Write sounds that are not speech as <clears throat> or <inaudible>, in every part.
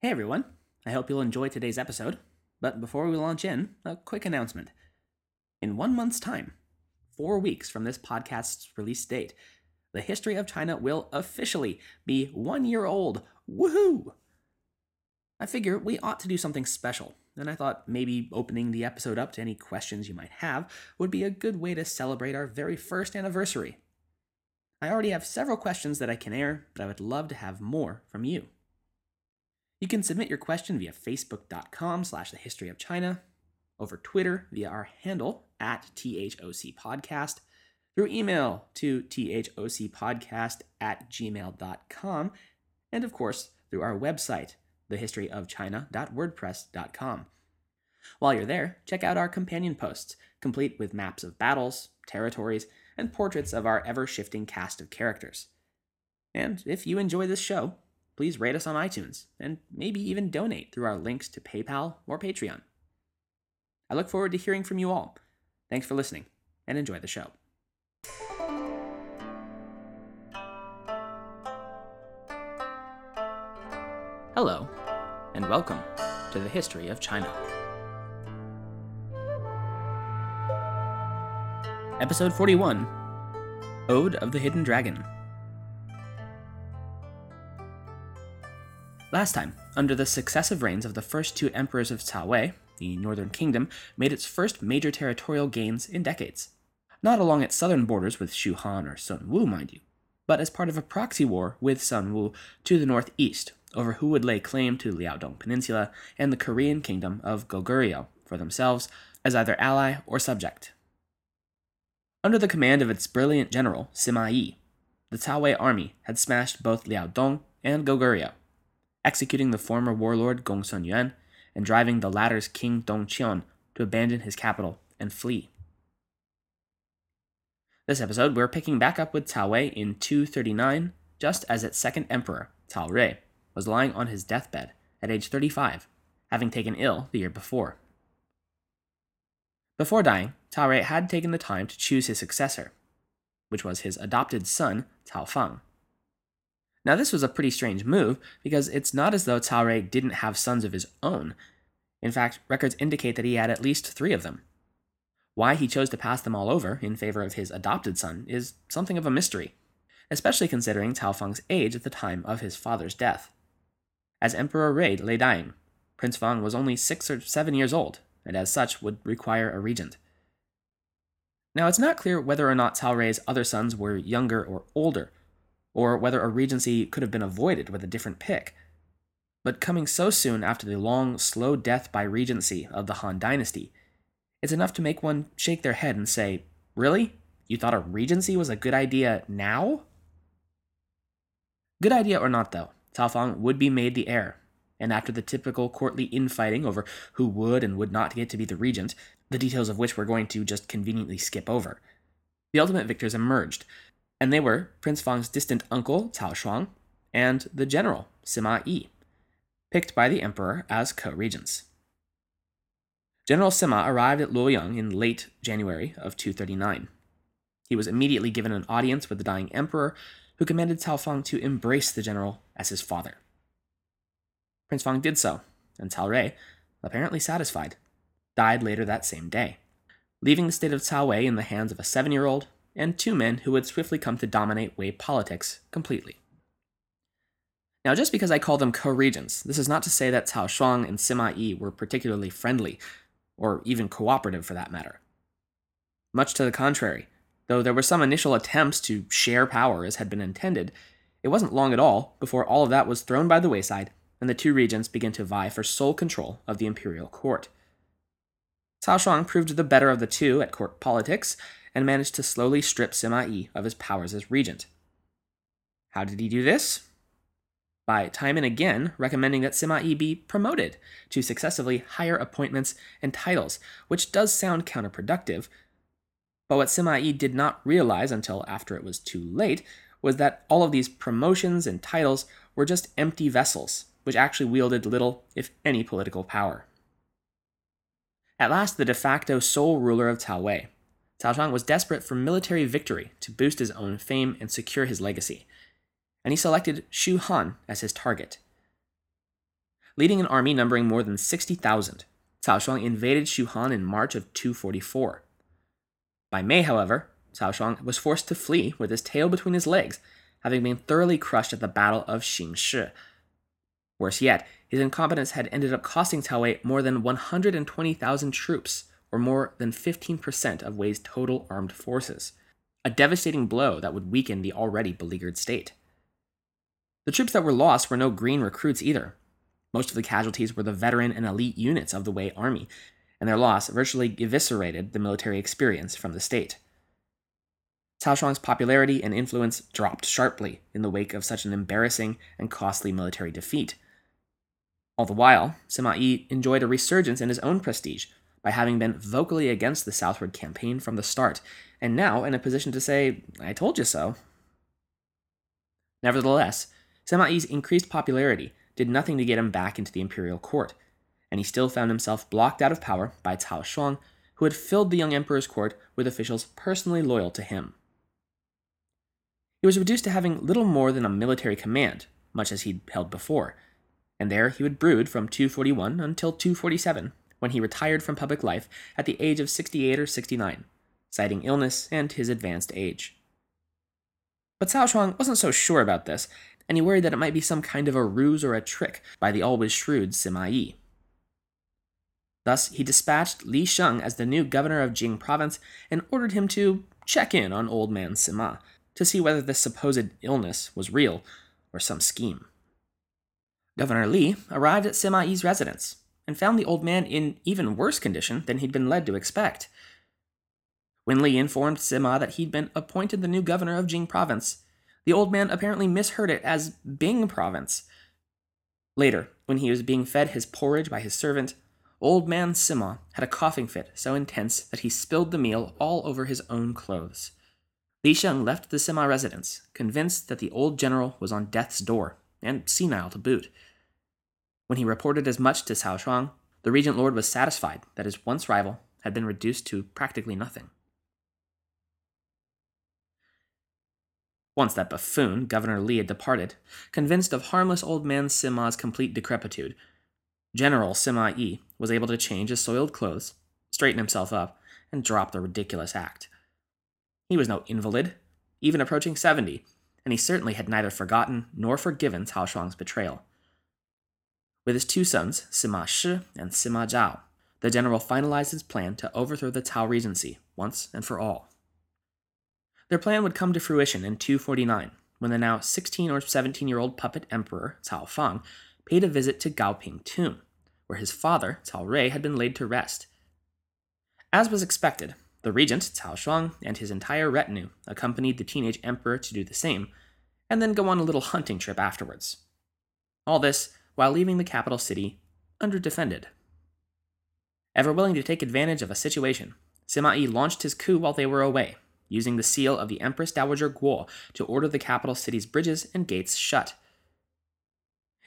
Hey everyone, I hope you'll enjoy today's episode. But before we launch in, a quick announcement. In one month's time, four weeks from this podcast's release date, the history of China will officially be one year old. Woohoo! I figure we ought to do something special, and I thought maybe opening the episode up to any questions you might have would be a good way to celebrate our very first anniversary. I already have several questions that I can air, but I would love to have more from you. You can submit your question via facebook.com slash the history of China, over Twitter via our handle at THOC Podcast, through email to thocpodcast at gmail.com, and of course through our website, thehistoryofchina.wordpress.com. While you're there, check out our companion posts, complete with maps of battles, territories, and portraits of our ever shifting cast of characters. And if you enjoy this show, please rate us on iTunes and maybe even donate through our links to PayPal or Patreon. I look forward to hearing from you all. Thanks for listening and enjoy the show. Hello, and welcome to the History of China. Episode 41 Ode of the Hidden Dragon. Last time, under the successive reigns of the first two emperors of Cao Wei, the Northern Kingdom made its first major territorial gains in decades. Not along its southern borders with Shu Han or Sun Wu, mind you, but as part of a proxy war with Sun Wu to the northeast over who would lay claim to Liaodong Peninsula and the Korean kingdom of Goguryeo for themselves as either ally or subject. Under the command of its brilliant general, Sima Yi, the Cao Wei army had smashed both Liaodong and Goguryeo, executing the former warlord Gongsun Yuan and driving the latter's king Dong Dongqian to abandon his capital and flee. This episode, we're picking back up with Cao Wei in 239, just as its second emperor, Cao Rui, was lying on his deathbed at age 35, having taken ill the year before. Before dying, Cao Rui had taken the time to choose his successor, which was his adopted son, Cao Fang. Now, this was a pretty strange move because it's not as though Rui didn't have sons of his own. In fact, records indicate that he had at least three of them. Why he chose to pass them all over in favor of his adopted son is something of a mystery, especially considering Cao Fang's age at the time of his father's death. As Emperor Rui lay dying, Prince Fang was only six or seven years old, and as such would require a regent. Now, it's not clear whether or not Cao Rui's other sons were younger or older, or whether a regency could have been avoided with a different pick. But coming so soon after the long, slow death by regency of the Han Dynasty, it's enough to make one shake their head and say, Really? You thought a regency was a good idea now? Good idea or not, though, Cao Fang would be made the heir, and after the typical courtly infighting over who would and would not get to be the regent, the details of which we're going to just conveniently skip over, the ultimate victors emerged, and they were Prince Fang's distant uncle, Cao Shuang, and the general, Sima Yi, picked by the emperor as co regents. General Sima arrived at Luoyang in late January of 239. He was immediately given an audience with the dying emperor, who commanded Cao Fang to embrace the general as his father. Prince Fang did so, and Cao Rui, apparently satisfied, died later that same day, leaving the state of Cao Wei in the hands of a seven year old and two men who would swiftly come to dominate Wei politics completely. Now, just because I call them co regents, this is not to say that Cao Shuang and Sima Yi were particularly friendly, or even cooperative for that matter. Much to the contrary, though there were some initial attempts to share power as had been intended, it wasn't long at all before all of that was thrown by the wayside and the two regents began to vie for sole control of the imperial court. Cao Shuang proved the better of the two at court politics and managed to slowly strip Sima of his powers as regent. How did he do this? By time and again recommending that Sima be promoted to successively higher appointments and titles, which does sound counterproductive. But what Sima did not realize until after it was too late was that all of these promotions and titles were just empty vessels, which actually wielded little, if any, political power. At last, the de facto sole ruler of Cao Wei, Cao Shuang was desperate for military victory to boost his own fame and secure his legacy, and he selected Shu Han as his target. Leading an army numbering more than 60,000, Cao Shuang invaded Shu Han in March of 244. By May, however, Cao Shuang was forced to flee with his tail between his legs, having been thoroughly crushed at the Battle of Xingshi. Worse yet, his incompetence had ended up costing Cao Wei more than 120,000 troops, or more than 15% of Wei's total armed forces, a devastating blow that would weaken the already beleaguered state. The troops that were lost were no green recruits either. Most of the casualties were the veteran and elite units of the Wei army, and their loss virtually eviscerated the military experience from the state. Cao Shuang's popularity and influence dropped sharply in the wake of such an embarrassing and costly military defeat. All the while, Sima Yi enjoyed a resurgence in his own prestige by having been vocally against the southward campaign from the start, and now in a position to say, I told you so. Nevertheless, Sima Yi's increased popularity did nothing to get him back into the imperial court, and he still found himself blocked out of power by Cao Shuang, who had filled the young emperor's court with officials personally loyal to him. He was reduced to having little more than a military command, much as he'd held before, and there he would brood from 241 until 247, when he retired from public life at the age of 68 or 69, citing illness and his advanced age. But Cao Shuang wasn't so sure about this, and he worried that it might be some kind of a ruse or a trick by the always shrewd Sima Yi. Thus, he dispatched Li Sheng as the new governor of Jing province and ordered him to check in on old man Sima to see whether this supposed illness was real or some scheme. Governor Li arrived at Sima Yi's residence and found the old man in even worse condition than he'd been led to expect. When Li informed Sima that he'd been appointed the new governor of Jing province, the old man apparently misheard it as Bing province. Later, when he was being fed his porridge by his servant, old man Sima had a coughing fit so intense that he spilled the meal all over his own clothes. Li Sheng left the Sima residence, convinced that the old general was on death's door, and senile to boot. When he reported as much to Cao Shuang, the regent lord was satisfied that his once rival had been reduced to practically nothing. Once that buffoon, Governor Li, had departed, convinced of harmless old man Sima's complete decrepitude, General Sima Yi was able to change his soiled clothes, straighten himself up, and drop the ridiculous act. He was no invalid, even approaching 70, and he certainly had neither forgotten nor forgiven Cao Shuang's betrayal. With his two sons, Sima Shi and Sima Zhao, the general finalized his plan to overthrow the Cao regency once and for all. Their plan would come to fruition in 249, when the now 16 or 17 year old puppet emperor, Cao Fang, paid a visit to Gaoping tomb, where his father, Cao Rui, had been laid to rest. As was expected, the regent, Cao Shuang, and his entire retinue accompanied the teenage emperor to do the same, and then go on a little hunting trip afterwards. All this while leaving the capital city underdefended. Ever willing to take advantage of a situation, Sima Yi launched his coup while they were away, using the seal of the Empress Dowager Guo to order the capital city's bridges and gates shut.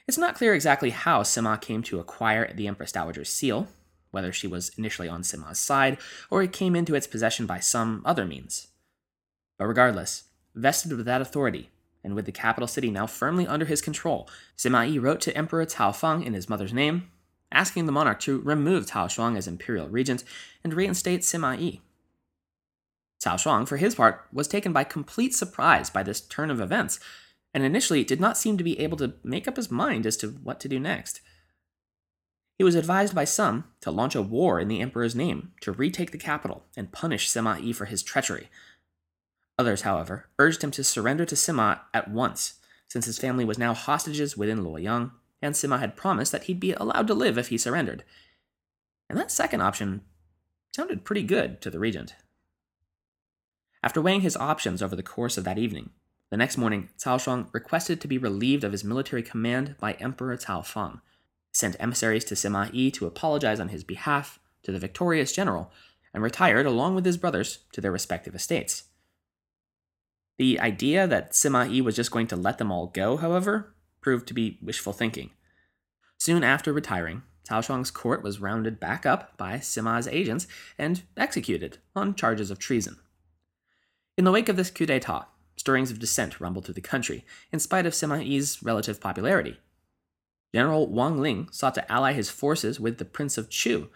It's not clear exactly how Sima came to acquire the Empress Dowager's seal, whether she was initially on Sima's side or it came into its possession by some other means. But regardless, vested with that authority, and with the capital city now firmly under his control, Sima Yi wrote to Emperor Cao Fang in his mother's name, asking the monarch to remove Cao Shuang as imperial regent and reinstate Sima Yi. Cao Shuang, for his part, was taken by complete surprise by this turn of events, and initially did not seem to be able to make up his mind as to what to do next. He was advised by some to launch a war in the emperor's name to retake the capital and punish Sima Yi for his treachery. Others, however, urged him to surrender to Sima at once, since his family was now hostages within Luoyang, and Sima had promised that he'd be allowed to live if he surrendered. And that second option sounded pretty good to the regent. After weighing his options over the course of that evening, the next morning, Cao Shuang requested to be relieved of his military command by Emperor Cao Fang, sent emissaries to Sima Yi to apologize on his behalf to the victorious general, and retired along with his brothers to their respective estates. The idea that Sima Yi was just going to let them all go, however, proved to be wishful thinking. Soon after retiring, Cao Shuang's court was rounded back up by Sima's agents and executed on charges of treason. In the wake of this coup d'etat, stirrings of dissent rumbled through the country, in spite of Sima Yi's relative popularity. General Wang Ling sought to ally his forces with the Prince of Chu,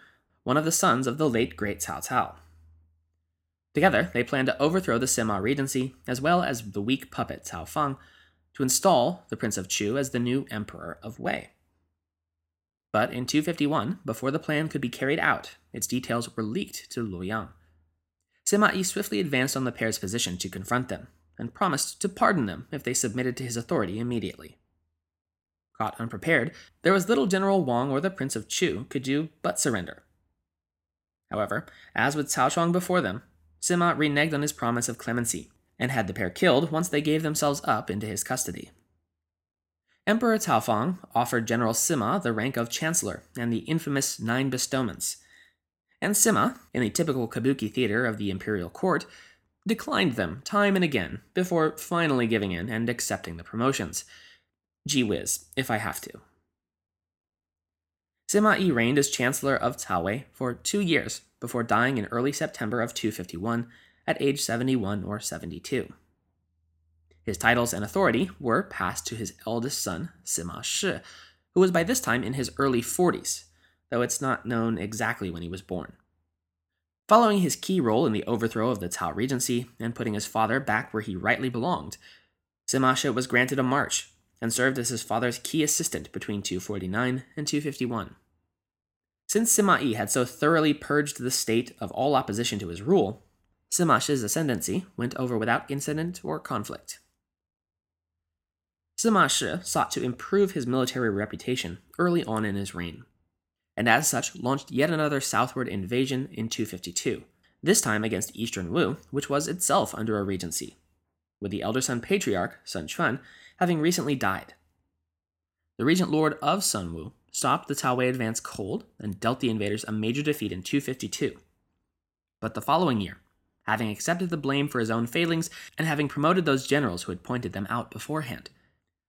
one of the sons of the late great Cao Cao. Together, they planned to overthrow the Sima regency, as well as the weak puppet Cao Fang, to install the Prince of Chu as the new Emperor of Wei. But in 251, before the plan could be carried out, its details were leaked to Luoyang. Sima Yi swiftly advanced on the pair's position to confront them, and promised to pardon them if they submitted to his authority immediately. Caught unprepared, there was little General Wang or the Prince of Chu could do but surrender. However, as with Cao Shuang before them, Sima reneged on his promise of clemency and had the pair killed once they gave themselves up into his custody. Emperor Cao Fang offered General Sima the rank of Chancellor and the infamous Nine Bestowments. And Sima, in the typical kabuki theater of the imperial court, declined them time and again before finally giving in and accepting the promotions. Gee whiz, if I have to. Sima Yi reigned as Chancellor of Cao for two years before dying in early September of 251 at age 71 or 72. His titles and authority were passed to his eldest son, Sima Shi, who was by this time in his early 40s, though it's not known exactly when he was born. Following his key role in the overthrow of the Cao regency and putting his father back where he rightly belonged, Sima Shi was granted a march and served as his father's key assistant between 249 and 251. Since Sima Yi had so thoroughly purged the state of all opposition to his rule, Sima Shi's ascendancy went over without incident or conflict. Sima Shi sought to improve his military reputation early on in his reign, and as such launched yet another southward invasion in 252, this time against eastern Wu, which was itself under a regency, with the elder son patriarch, Sun Quan, having recently died. The regent lord of Sun Wu stopped the Cao advance cold and dealt the invaders a major defeat in 252. But the following year, having accepted the blame for his own failings and having promoted those generals who had pointed them out beforehand,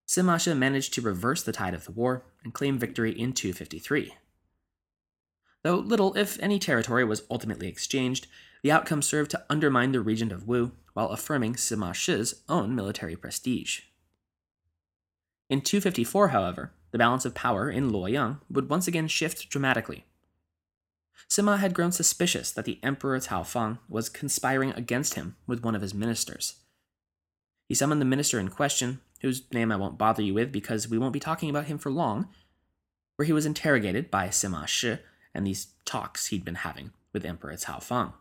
Sima Shi managed to reverse the tide of the war and claim victory in 253. Though little, if any, territory was ultimately exchanged, the outcome served to undermine the regent of Wu while affirming Sima Shi's own military prestige. In 254, however, the balance of power in Luoyang would once again shift dramatically. Sima had grown suspicious that the Emperor Cao Fang was conspiring against him with one of his ministers. He summoned the minister in question, whose name I won't bother you with because we won't be talking about him for long, where he was interrogated by Sima Shi and these talks he'd been having with Emperor Cao Fang.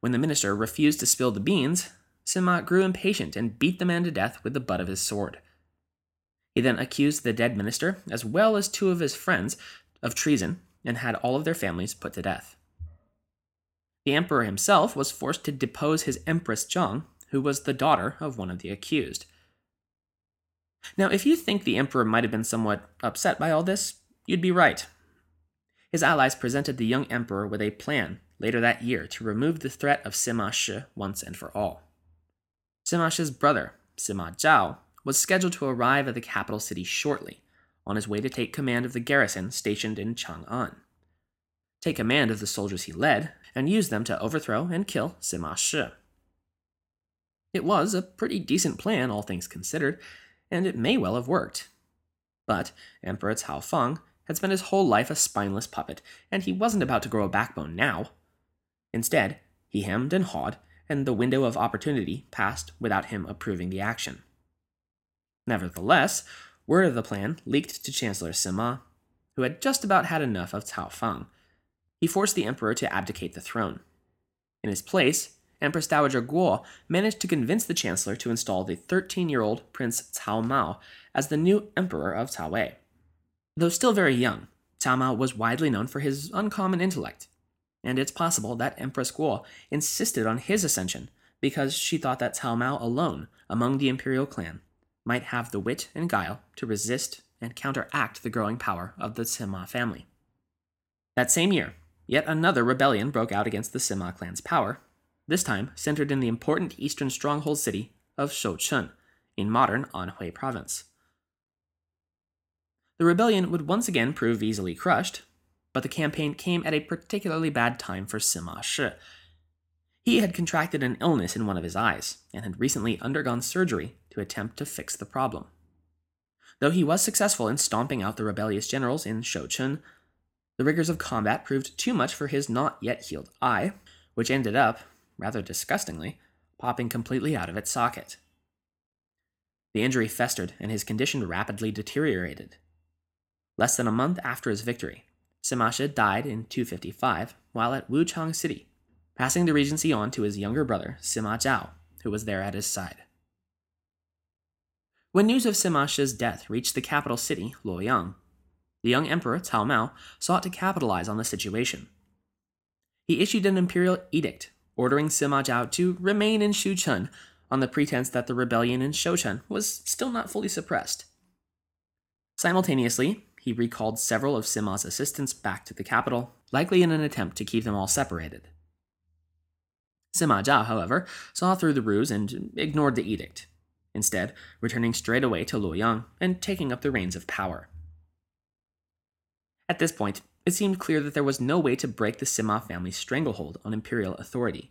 When the minister refused to spill the beans, Sima grew impatient and beat the man to death with the butt of his sword. He then accused the dead minister, as well as two of his friends, of treason and had all of their families put to death. The emperor himself was forced to depose his empress Zhang, who was the daughter of one of the accused. Now, if you think the emperor might have been somewhat upset by all this, you'd be right. His allies presented the young emperor with a plan later that year to remove the threat of Sima Shi once and for all. Sima Shi's brother, Sima Zhao, was scheduled to arrive at the capital city shortly, on his way to take command of the garrison stationed in Chang'an. Take command of the soldiers he led, and use them to overthrow and kill Sima Shi. It was a pretty decent plan, all things considered, and it may well have worked. But Emperor Cao Fang had spent his whole life a spineless puppet, and he wasn't about to grow a backbone now. Instead, he hemmed and hawed, and the window of opportunity passed without him approving the action. Nevertheless, word of the plan leaked to Chancellor Sima, who had just about had enough of Cao Fang. He forced the emperor to abdicate the throne. In his place, Empress Dowager Guo managed to convince the chancellor to install the 13 year old Prince Cao Mao as the new emperor of Cao Wei. Though still very young, Cao Mao was widely known for his uncommon intellect, and it's possible that Empress Guo insisted on his ascension because she thought that Cao Mao alone, among the imperial clan, might have the wit and guile to resist and counteract the growing power of the Sima family. That same year, yet another rebellion broke out against the Sima clan's power, this time centered in the important eastern stronghold city of Shouchun in modern Anhui province. The rebellion would once again prove easily crushed, but the campaign came at a particularly bad time for Sima Shi, he had contracted an illness in one of his eyes and had recently undergone surgery to attempt to fix the problem. Though he was successful in stomping out the rebellious generals in Shouchun, the rigors of combat proved too much for his not yet healed eye, which ended up, rather disgustingly, popping completely out of its socket. The injury festered and his condition rapidly deteriorated. Less than a month after his victory, Sima Shi died in 255 while at Xuchang City, passing the regency on to his younger brother, Sima Zhao, who was there at his side. When news of Sima Shi's death reached the capital city, Luoyang, the young emperor Cao Mao sought to capitalize on the situation. He issued an imperial edict ordering Sima Zhao to remain in Shouchun on the pretense that the rebellion in Shouchun was still not fully suppressed. Simultaneously, he recalled several of Sima's assistants back to the capital, likely in an attempt to keep them all separated. Sima Zhao, however, saw through the ruse and ignored the edict, instead, returning straight away to Luoyang and taking up the reins of power. At this point, it seemed clear that there was no way to break the Sima family's stranglehold on imperial authority,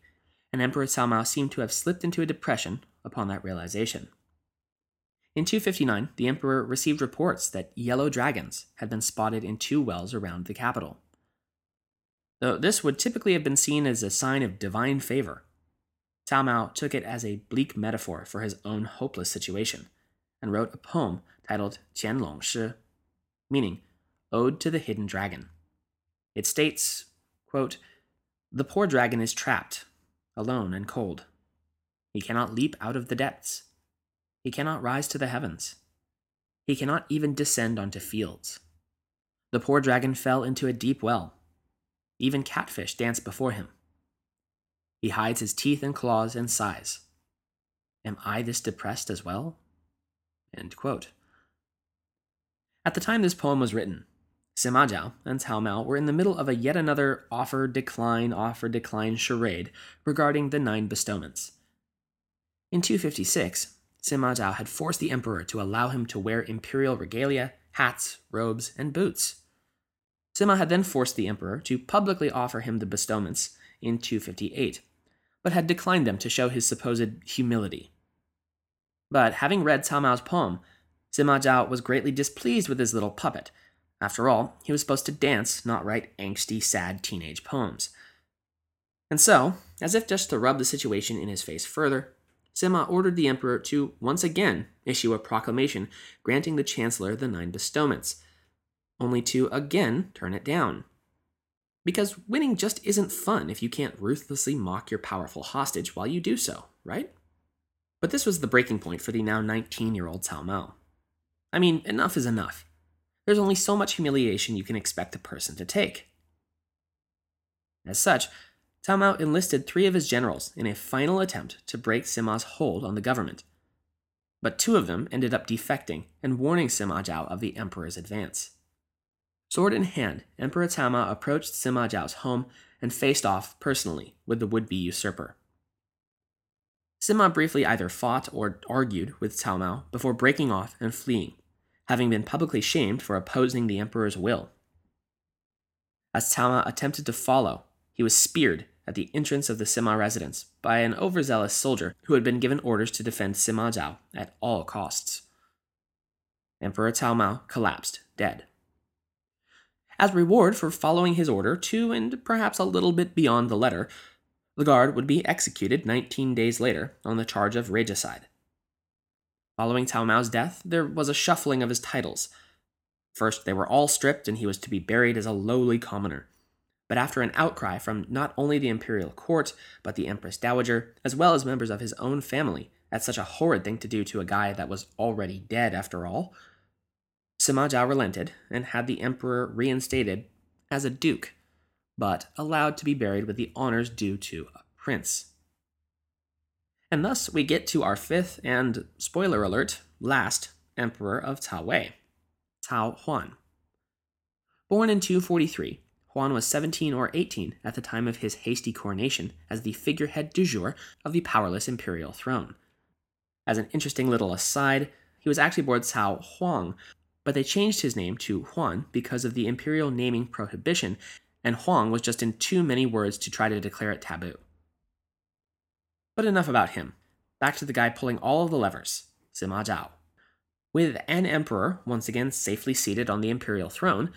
and Emperor Cao Mao seemed to have slipped into a depression upon that realization. In 259, the emperor received reports that yellow dragons had been spotted in two wells around the capital. Though this would typically have been seen as a sign of divine favor, Mao took it as a bleak metaphor for his own hopeless situation and wrote a poem titled Qianlong Shi, meaning Ode to the Hidden Dragon. It states, quote, The poor dragon is trapped, alone and cold. He cannot leap out of the depths. He cannot rise to the heavens. He cannot even descend onto fields. The poor dragon fell into a deep well. Even catfish dance before him. He hides his teeth and claws and sighs. Am I this depressed as well? At the time this poem was written, Sima Zhao and Cao Mao were in the middle of a yet another offer decline offer decline charade regarding the nine bestowments. In 256, Sima Zhao had forced the emperor to allow him to wear imperial regalia, hats, robes, and boots. Sima had then forced the emperor to publicly offer him the bestowments in 258, but had declined them to show his supposed humility. But having read Cao Mao's poem, Sima Zhao was greatly displeased with his little puppet. After all, he was supposed to dance, not write angsty, sad teenage poems. And so, as if just to rub the situation in his face further, Sima ordered the emperor to once again issue a proclamation granting the chancellor the nine bestowments, only to again turn it down. Because winning just isn't fun if you can't ruthlessly mock your powerful hostage while you do so, right? But this was the breaking point for the now 19 year old Cao. I mean, enough is enough. There's only so much humiliation you can expect a person to take. As such, Cao enlisted three of his generals in a final attempt to break Sima's hold on the government. But two of them ended up defecting and warning Sima Zhao of the emperor's advance. Sword in hand, Emperor Cao Mao approached Sima Zhao's home and faced off personally with the would be usurper. Sima briefly either fought or argued with Cao Mao before breaking off and fleeing, having been publicly shamed for opposing the emperor's will. As Cao Mao attempted to follow, he was speared at the entrance of the Sima residence by an overzealous soldier who had been given orders to defend Sima Zhao at all costs. Emperor Cao Mao collapsed, dead. As reward for following his order to and perhaps a little bit beyond the letter, the guard would be executed 19 days later on the charge of regicide. Following Cao Mao's death, there was a shuffling of his titles. First, they were all stripped and he was to be buried as a lowly commoner but after an outcry from not only the imperial court, but the Empress Dowager, as well as members of his own family, at such a horrid thing to do to a guy that was already dead after all, Sima Zhao relented and had the emperor reinstated as a duke, but allowed to be buried with the honors due to a prince. And thus we get to our fifth and, spoiler alert, last emperor of Cao Wei, Cao Huan. Born in 243, Huan was 17 or 18 at the time of his hasty coronation as the figurehead du jour of the powerless imperial throne. As an interesting little aside, he was actually born Cao Huang, but they changed his name to Huan because of the imperial naming prohibition, and Huang was just in too many words to try to declare it taboo. But enough about him. Back to the guy pulling all of the levers, Sima Zhao. With an emperor once again safely seated on the imperial throne,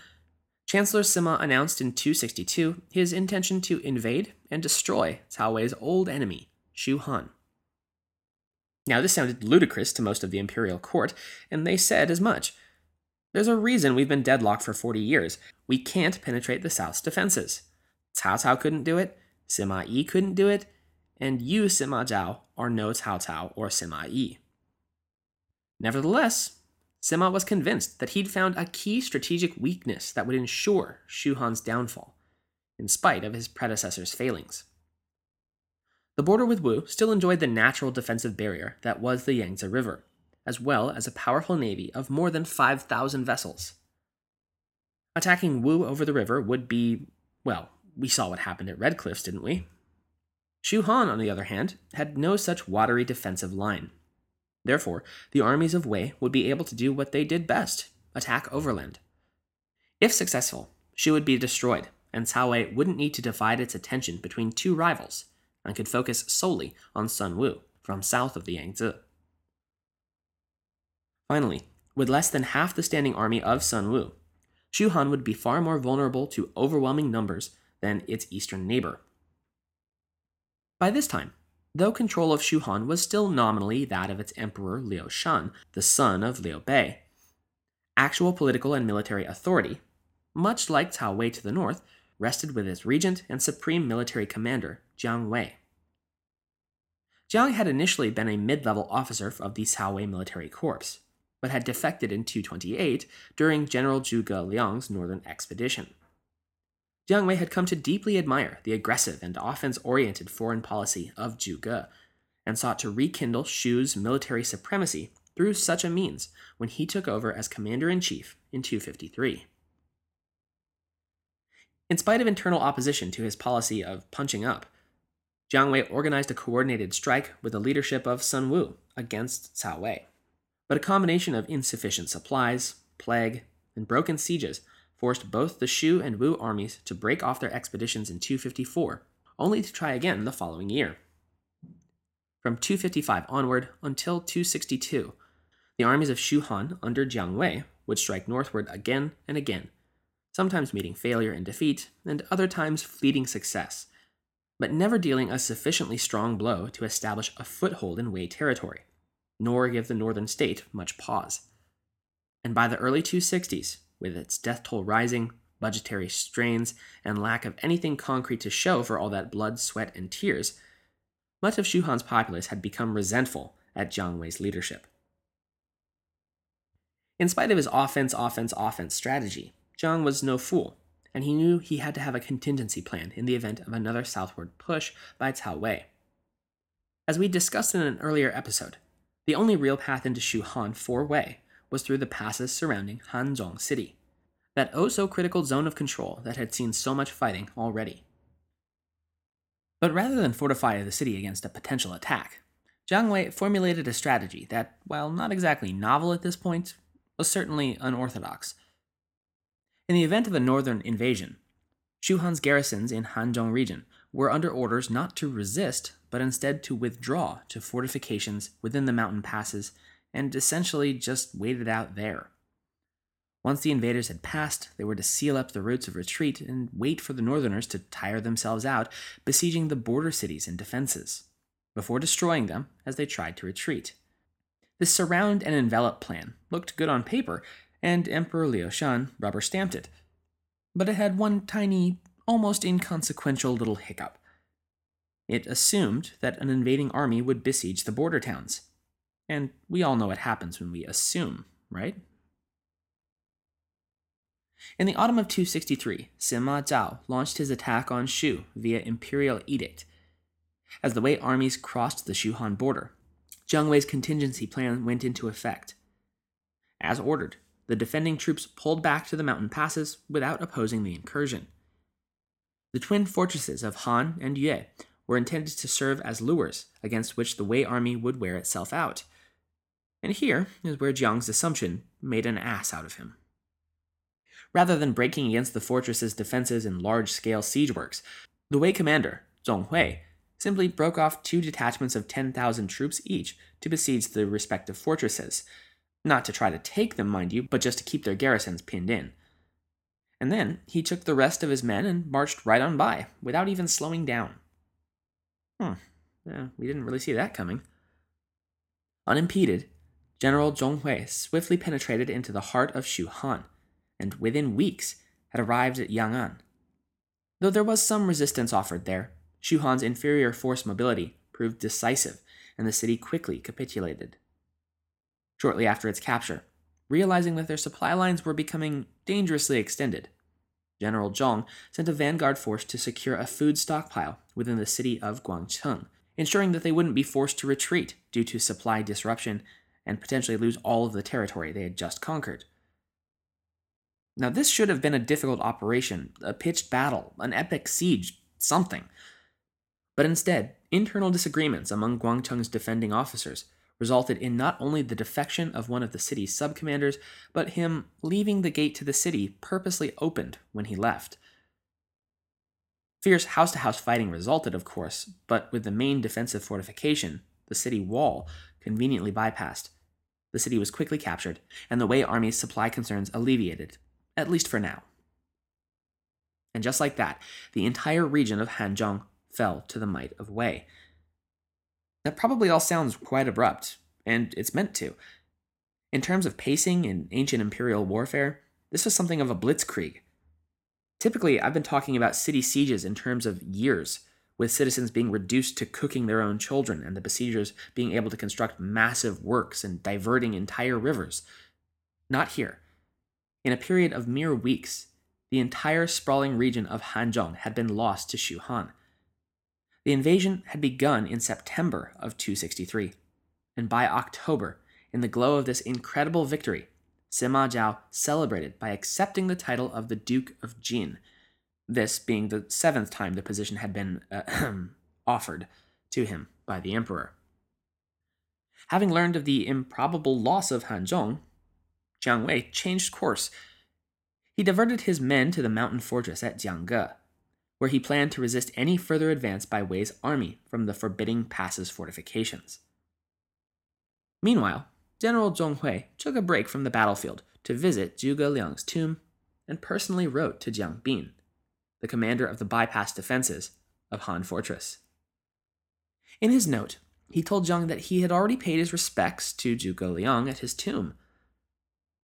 Chancellor Sima announced in 262 his intention to invade and destroy Cao Wei's old enemy, Shu Han. Now, this sounded ludicrous to most of the imperial court, and they said as much. There's a reason we've been deadlocked for 40 years. We can't penetrate the South's defenses. Cao Cao couldn't do it, Sima Yi couldn't do it, and you, Sima Zhao, are no Cao Cao or Sima Yi. Nevertheless, Sima was convinced that he'd found a key strategic weakness that would ensure Shu Han's downfall, in spite of his predecessor's failings. The border with Wu still enjoyed the natural defensive barrier that was the Yangtze River, as well as a powerful navy of more than 5,000 vessels. Attacking Wu over the river would be, well, we saw what happened at Red Cliffs, didn't we? Shu Han, on the other hand, had no such watery defensive line. Therefore, the armies of Wei would be able to do what they did best attack overland. If successful, Shu would be destroyed, and Cao Wei wouldn't need to divide its attention between two rivals and could focus solely on Sun Wu from south of the Yangtze. Finally, with less than half the standing army of Sun Wu, Shu Han would be far more vulnerable to overwhelming numbers than its eastern neighbor. By this time, though control of Shu Han was still nominally that of its emperor Liu Shan, the son of Liu Bei, actual political and military authority, much like Cao Wei to the north, rested with its regent and supreme military commander, Jiang Wei. Jiang had initially been a mid level officer of the Cao Wei military corps but had defected in 228 during General Zhuge Liang's northern expedition. Jiang Wei had come to deeply admire the aggressive and offense oriented foreign policy of Zhuge and sought to rekindle Shu's military supremacy through such a means when he took over as commander in chief in 253. In spite of internal opposition to his policy of punching up, Jiang Wei organized a coordinated strike with the leadership of Sun Wu against Cao Wei but a combination of insufficient supplies, plague, and broken sieges forced both the Shu and Wu armies to break off their expeditions in 254, only to try again the following year. From 255 onward until 262, the armies of Shu Han under Jiang Wei would strike northward again and again, sometimes meeting failure and defeat, and other times fleeting success, but never dealing a sufficiently strong blow to establish a foothold in Wei territory nor give the northern state much pause. And by the early 260s, with its death toll rising, budgetary strains, and lack of anything concrete to show for all that blood, sweat, and tears, much of Shu Han's populace had become resentful at Jiang Wei's leadership. In spite of his offense, offense, offense strategy, Jiang was no fool, and he knew he had to have a contingency plan in the event of another southward push by Cao Wei. As we discussed in an earlier episode, the only real path into Shu Han for Wei was through the passes surrounding Hanzhong City, that oh so critical zone of control that had seen so much fighting already. But rather than fortify the city against a potential attack, Jiang Wei formulated a strategy that, while not exactly novel at this point, was certainly unorthodox. In the event of a northern invasion, Shu Han's garrisons in Hanzhong region were under orders not to resist, but instead to withdraw to fortifications within the mountain passes and essentially just wait it out there. Once the invaders had passed, they were to seal up the routes of retreat and wait for the northerners to tire themselves out, besieging the border cities and defenses, before destroying them as they tried to retreat. This surround and envelop plan looked good on paper, and Emperor Liu Shan rubber stamped it. But it had one tiny, almost inconsequential little hiccup. It assumed that an invading army would besiege the border towns. And we all know what happens when we assume, right? In the autumn of 263, Sima Zhao launched his attack on Shu via imperial edict. As the Wei armies crossed the Shu Han border, Jiang Wei's contingency plan went into effect. As ordered, the defending troops pulled back to the mountain passes without opposing the incursion. The twin fortresses of Han and Yue were intended to serve as lures against which the Wei army would wear itself out. And here is where Jiang's assumption made an ass out of him. Rather than breaking against the fortress's defenses in large scale siege works, the Wei commander, Zhong Hui, simply broke off two detachments of 10,000 troops each to besiege the respective fortresses, Not to try to take them, mind you, but just to keep their garrisons pinned in. And then he took the rest of his men and marched right on by, without even slowing down. Hmm, yeah, we didn't really see that coming. Unimpeded, General Zhong Hui swiftly penetrated into the heart of Shu Han, and within weeks had arrived at Yang'an. Though there was some resistance offered there, Shu Han's inferior force mobility proved decisive, and the city quickly capitulated. Shortly after its capture, realizing that their supply lines were becoming dangerously extended, General Zhong sent a vanguard force to secure a food stockpile within the city of Guangcheng, ensuring that they wouldn't be forced to retreat due to supply disruption and potentially lose all of the territory they had just conquered. Now, this should have been a difficult operation, a pitched battle, an epic siege, something. But instead, internal disagreements among Guangcheng's defending officers resulted in not only the defection of one of the city's subcommanders, but him leaving the gate to the city purposely opened when he left. Fierce house to house fighting resulted, of course, but with the main defensive fortification, the city wall, conveniently bypassed, the city was quickly captured, and the Wei army's supply concerns alleviated, at least for now. And just like that, the entire region of Hanzhong fell to the might of Wei. That probably all sounds quite abrupt, and it's meant to. In terms of pacing in ancient imperial warfare, this was something of a blitzkrieg. Typically, I've been talking about city sieges in terms of years, with citizens being reduced to cooking their own children and the besiegers being able to construct massive works and diverting entire rivers. Not here. In a period of mere weeks, the entire sprawling region of Hanzhong had been lost to Shu Han. The invasion had begun in September of 263, and by October, in the glow of this incredible victory, Sima Zhao celebrated by accepting the title of the Duke of Jin, this being the seventh time the position had been uh, <clears throat> offered to him by the emperor. Having learned of the improbable loss of Hanzhong, Jiang Wei changed course. He diverted his men to the mountain fortress at Jiangge, where he planned to resist any further advance by Wei's army from the forbidding pass's fortifications. Meanwhile, General Zhong Hui took a break from the battlefield to visit Zhuge Liang's tomb and personally wrote to Jiang Bin, the commander of the bypass defenses of Han Fortress. In his note, he told Jiang that he had already paid his respects to Zhuge Liang at his tomb.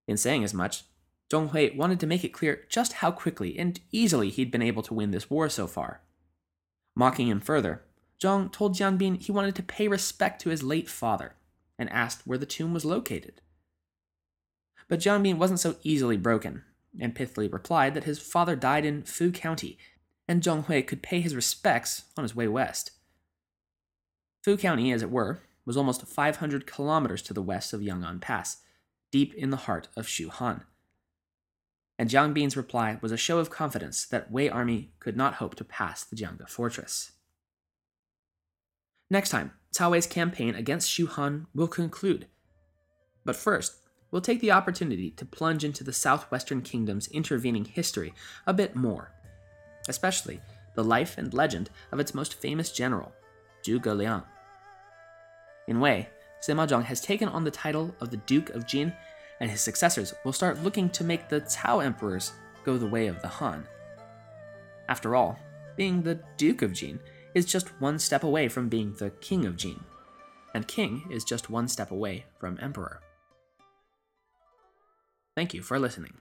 In saying as much, Zhong Hui wanted to make it clear just how quickly and easily he'd been able to win this war so far. Mocking him further, Zhong told Jiang Bin he wanted to pay respect to his late father and asked where the tomb was located. But Jiang Bin wasn't so easily broken, and pithily replied that his father died in Fu County, and Zhong Hui could pay his respects on his way west. Fu County, as it were, was almost 500 kilometers to the west of Yang'an Pass, deep in the heart of Shu Han and Jiang Bin's reply was a show of confidence that Wei army could not hope to pass the Jiangge fortress. Next time, Cao Wei's campaign against Shu Han will conclude. But first, we'll take the opportunity to plunge into the southwestern kingdom's intervening history a bit more, especially the life and legend of its most famous general, Zhuge Liang. In Wei, Sima Zhao has taken on the title of the Duke of Jin and his successors will start looking to make the Cao emperors go the way of the Han. After all, being the Duke of Jin is just one step away from being the King of Jin, and King is just one step away from Emperor. Thank you for listening.